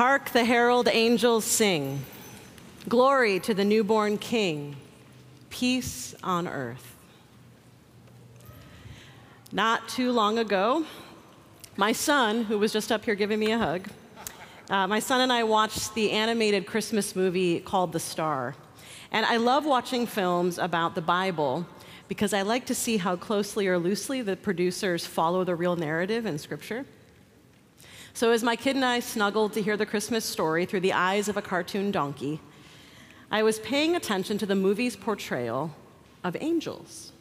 Hark the herald angels sing. Glory to the newborn King. Peace on earth. Not too long ago, my son, who was just up here giving me a hug, uh, my son and I watched the animated Christmas movie called The Star. And I love watching films about the Bible because I like to see how closely or loosely the producers follow the real narrative in Scripture. So, as my kid and I snuggled to hear the Christmas story through the eyes of a cartoon donkey, I was paying attention to the movie's portrayal of angels.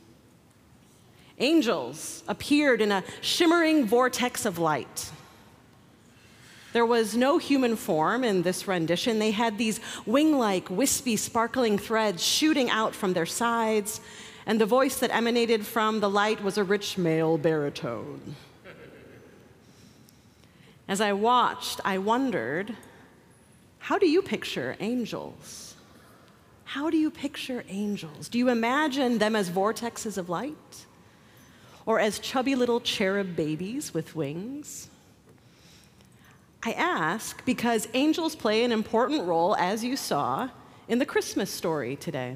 Angels appeared in a shimmering vortex of light. There was no human form in this rendition. They had these wing like, wispy, sparkling threads shooting out from their sides, and the voice that emanated from the light was a rich male baritone. As I watched, I wondered how do you picture angels? How do you picture angels? Do you imagine them as vortexes of light? Or as chubby little cherub babies with wings? I ask because angels play an important role, as you saw, in the Christmas story today.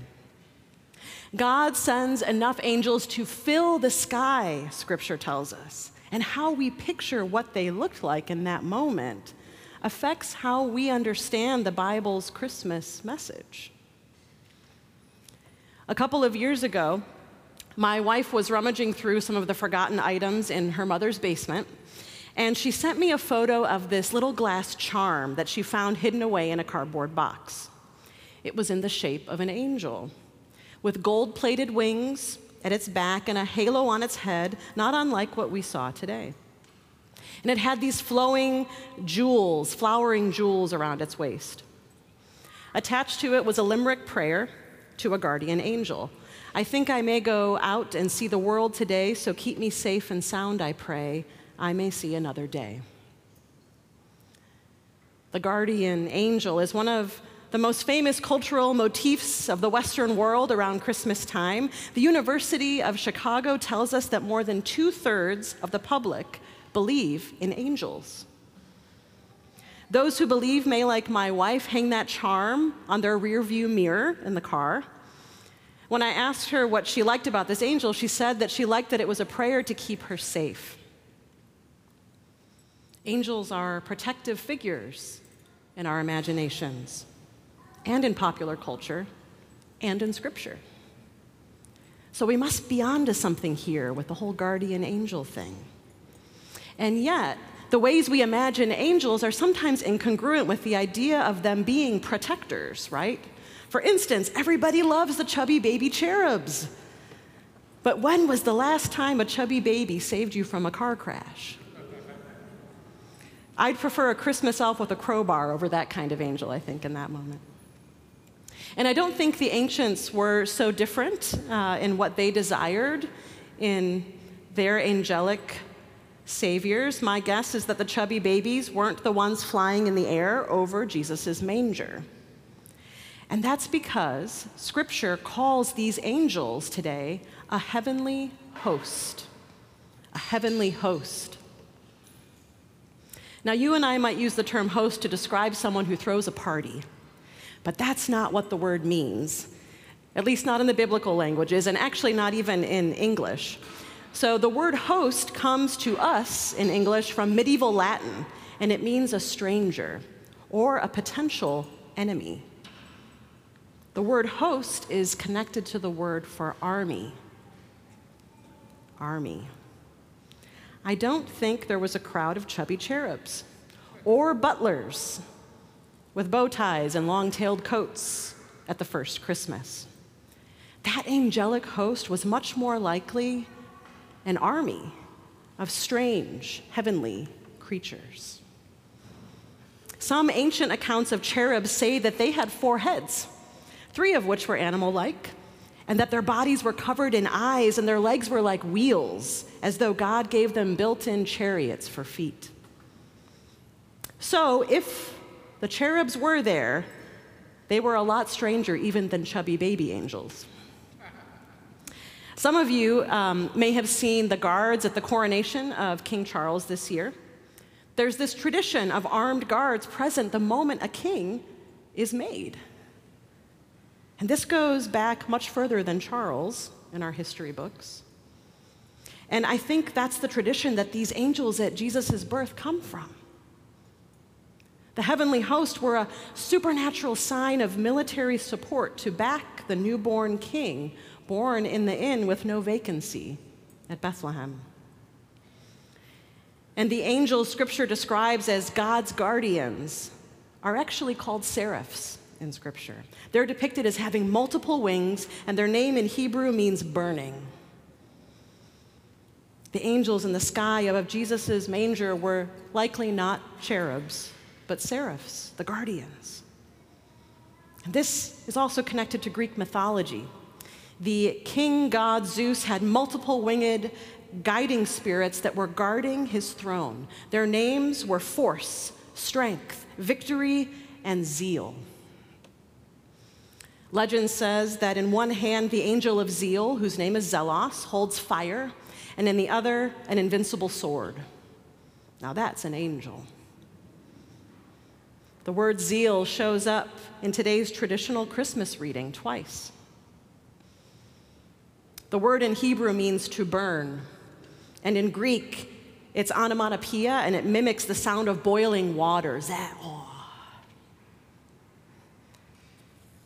God sends enough angels to fill the sky, scripture tells us and how we picture what they looked like in that moment affects how we understand the Bible's Christmas message. A couple of years ago, my wife was rummaging through some of the forgotten items in her mother's basement, and she sent me a photo of this little glass charm that she found hidden away in a cardboard box. It was in the shape of an angel, with gold plated wings at its back and a halo on its head, not unlike what we saw today. And it had these flowing jewels, flowering jewels around its waist. Attached to it was a limerick prayer to a guardian angel. I think I may go out and see the world today, so keep me safe and sound, I pray. I may see another day. The guardian angel is one of the most famous cultural motifs of the Western world around Christmas time, the University of Chicago tells us that more than two thirds of the public believe in angels. Those who believe may, like my wife, hang that charm on their rearview mirror in the car. When I asked her what she liked about this angel, she said that she liked that it was a prayer to keep her safe. Angels are protective figures in our imaginations and in popular culture and in scripture. So we must be onto something here with the whole guardian angel thing. And yet, the ways we imagine angels are sometimes incongruent with the idea of them being protectors, right? For instance, everybody loves the chubby baby cherubs. But when was the last time a chubby baby saved you from a car crash? I'd prefer a Christmas elf with a crowbar over that kind of angel, I think, in that moment. And I don't think the ancients were so different uh, in what they desired in their angelic saviors. My guess is that the chubby babies weren't the ones flying in the air over Jesus' manger. And that's because Scripture calls these angels today a heavenly host. A heavenly host. Now, you and I might use the term host to describe someone who throws a party. But that's not what the word means, at least not in the biblical languages, and actually not even in English. So the word host comes to us in English from medieval Latin, and it means a stranger or a potential enemy. The word host is connected to the word for army. Army. I don't think there was a crowd of chubby cherubs or butlers with bow ties and long tailed coats at the first Christmas. That angelic host was much more likely an army of strange, heavenly creatures. Some ancient accounts of cherubs say that they had four heads, three of which were animal like, and that their bodies were covered in eyes and their legs were like wheels, as though God gave them built in chariots for feet. So, if the cherubs were there. They were a lot stranger even than chubby baby angels. Some of you um, may have seen the guards at the coronation of King Charles this year. There's this tradition of armed guards present the moment a king is made. And this goes back much further than Charles in our history books. And I think that's the tradition that these angels at Jesus' birth come from. The heavenly host were a supernatural sign of military support to back the newborn king born in the inn with no vacancy at Bethlehem. And the angels scripture describes as God's guardians are actually called seraphs in scripture. They're depicted as having multiple wings, and their name in Hebrew means burning. The angels in the sky above Jesus' manger were likely not cherubs, but seraphs, the guardians. This is also connected to Greek mythology. The king god Zeus had multiple winged guiding spirits that were guarding his throne. Their names were force, strength, victory, and zeal. Legend says that in one hand, the angel of zeal, whose name is Zelos, holds fire, and in the other, an invincible sword. Now that's an angel. The word zeal shows up in today's traditional Christmas reading twice. The word in Hebrew means to burn, and in Greek, it's onomatopoeia, and it mimics the sound of boiling water.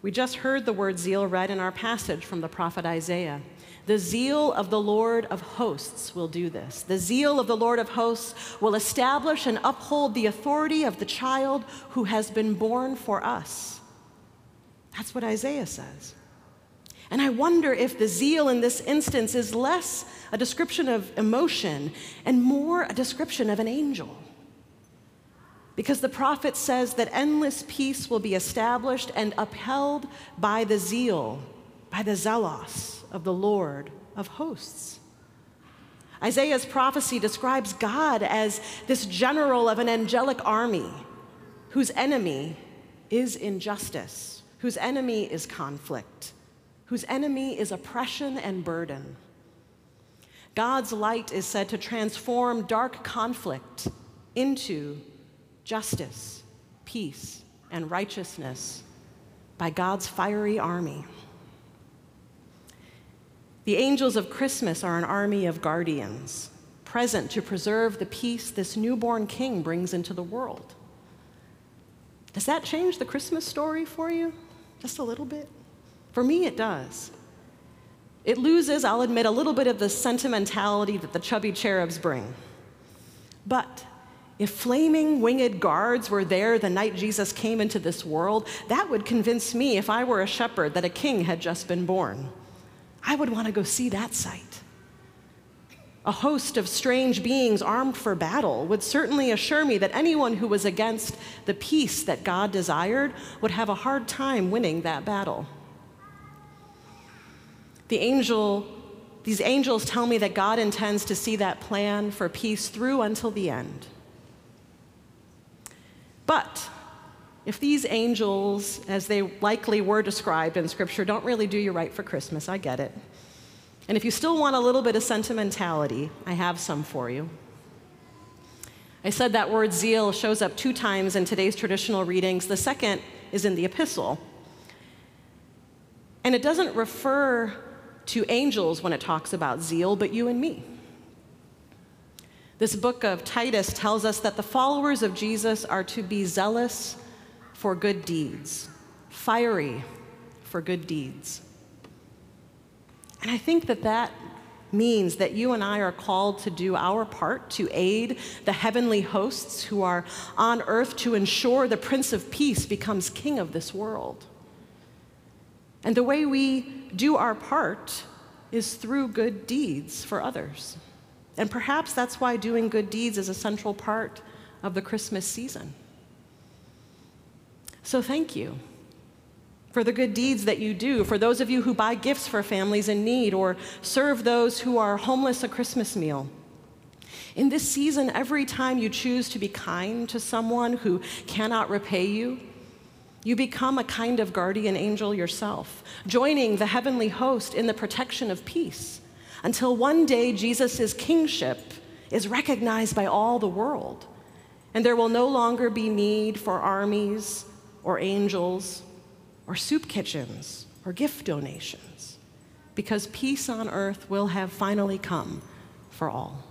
We just heard the word zeal read in our passage from the prophet Isaiah. The zeal of the Lord of hosts will do this. The zeal of the Lord of hosts will establish and uphold the authority of the child who has been born for us. That's what Isaiah says. And I wonder if the zeal in this instance is less a description of emotion and more a description of an angel. Because the prophet says that endless peace will be established and upheld by the zeal, by the zelos of the Lord of hosts. Isaiah's prophecy describes God as this general of an angelic army whose enemy is injustice, whose enemy is conflict, whose enemy is oppression and burden. God's light is said to transform dark conflict into justice, peace, and righteousness by God's fiery army. The angels of Christmas are an army of guardians, present to preserve the peace this newborn king brings into the world. Does that change the Christmas story for you? Just a little bit? For me, it does. It loses, I'll admit, a little bit of the sentimentality that the chubby cherubs bring. But if flaming winged guards were there the night Jesus came into this world, that would convince me, if I were a shepherd, that a king had just been born. I would want to go see that sight. A host of strange beings armed for battle would certainly assure me that anyone who was against the peace that God desired would have a hard time winning that battle. The angel, these angels tell me that God intends to see that plan for peace through until the end. But if these angels, as they likely were described in Scripture, don't really do you right for Christmas, I get it. And if you still want a little bit of sentimentality, I have some for you. I said that word zeal shows up two times in today's traditional readings. The second is in the epistle. And it doesn't refer to angels when it talks about zeal, but you and me. This book of Titus tells us that the followers of Jesus are to be zealous for good deeds, fiery for good deeds. And I think that that means that you and I are called to do our part to aid the heavenly hosts who are on earth to ensure the Prince of Peace becomes king of this world. And the way we do our part is through good deeds for others. And perhaps that's why doing good deeds is a central part of the Christmas season. So thank you for the good deeds that you do, for those of you who buy gifts for families in need or serve those who are homeless a Christmas meal. In this season, every time you choose to be kind to someone who cannot repay you, you become a kind of guardian angel yourself, joining the heavenly host in the protection of peace until one day Jesus' kingship is recognized by all the world And there will no longer be need for armies or angels or soup kitchens or gift donations because peace on earth will have finally come for all.